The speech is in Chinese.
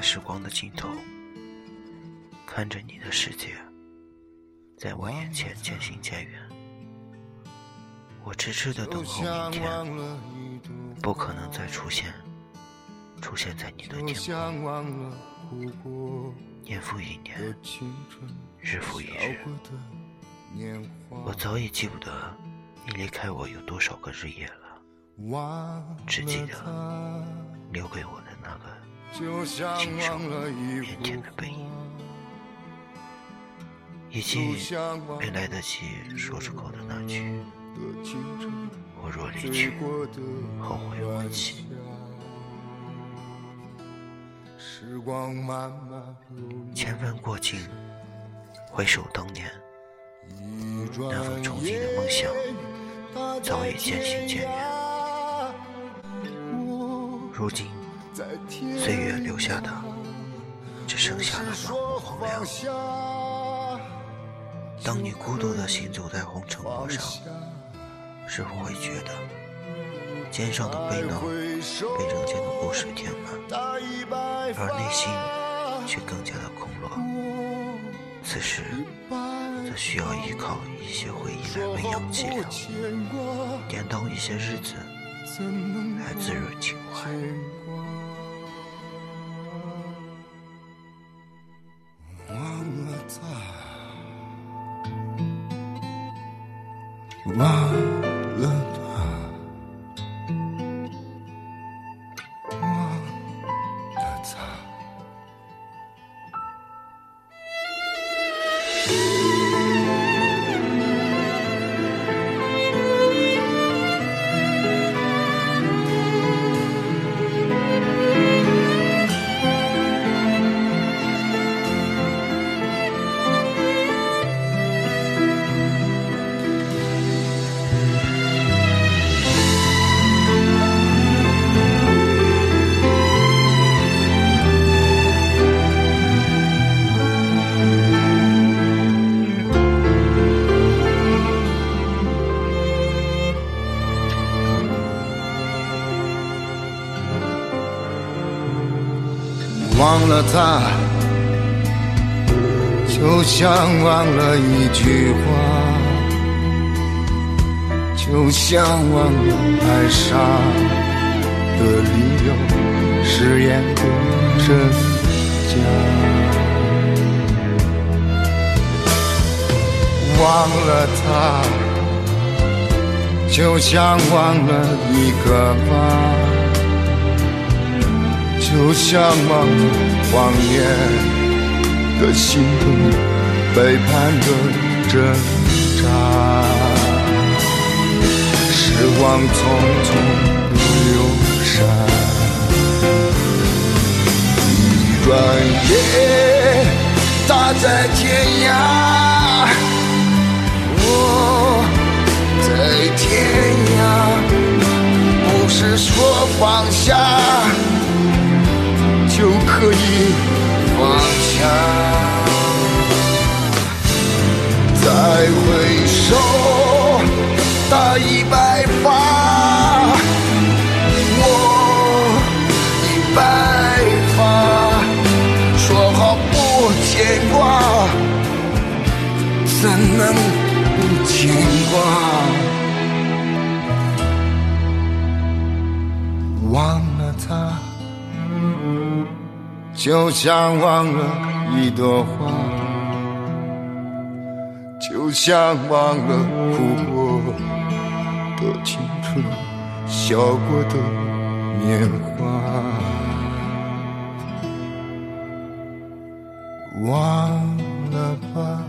在时光的尽头，看着你的世界在我眼前渐行渐远。我痴痴的等候明天，不可能再出现，出现在你的天空。年复一年，日复一日，我早已记不得你离开我有多少个日夜了，只记得留给我的那个清瘦腼腆的背影，以及没来得及说出口的那句“我若离去，后会无期”。千帆过尽，回首当年，那份憧憬的梦想早已渐行渐远。如今，岁月留下的只剩下了满目荒凉。当你孤独地行走在红尘路上，是否会觉得肩上的背囊被人间的故事填满？而内心却更加的空落，此时则需要依靠一些回忆来喂养脊梁，点到一些日子来自如情怀。忘忘了他，就像忘了一句话，就像忘了爱上的理由，誓言的真假。忘了他，就像忘了一个妈。就像茫茫谎言的心痛，背叛的挣扎，时光匆匆流逝，一转眼他在天涯，我在天涯，不是说放下。可以放下，再回首，他已白发，我已白发，说好不牵挂，怎能不牵挂？忘了他。就像忘了一朵花，就像忘了哭过的青春，笑过的年华，忘了吧。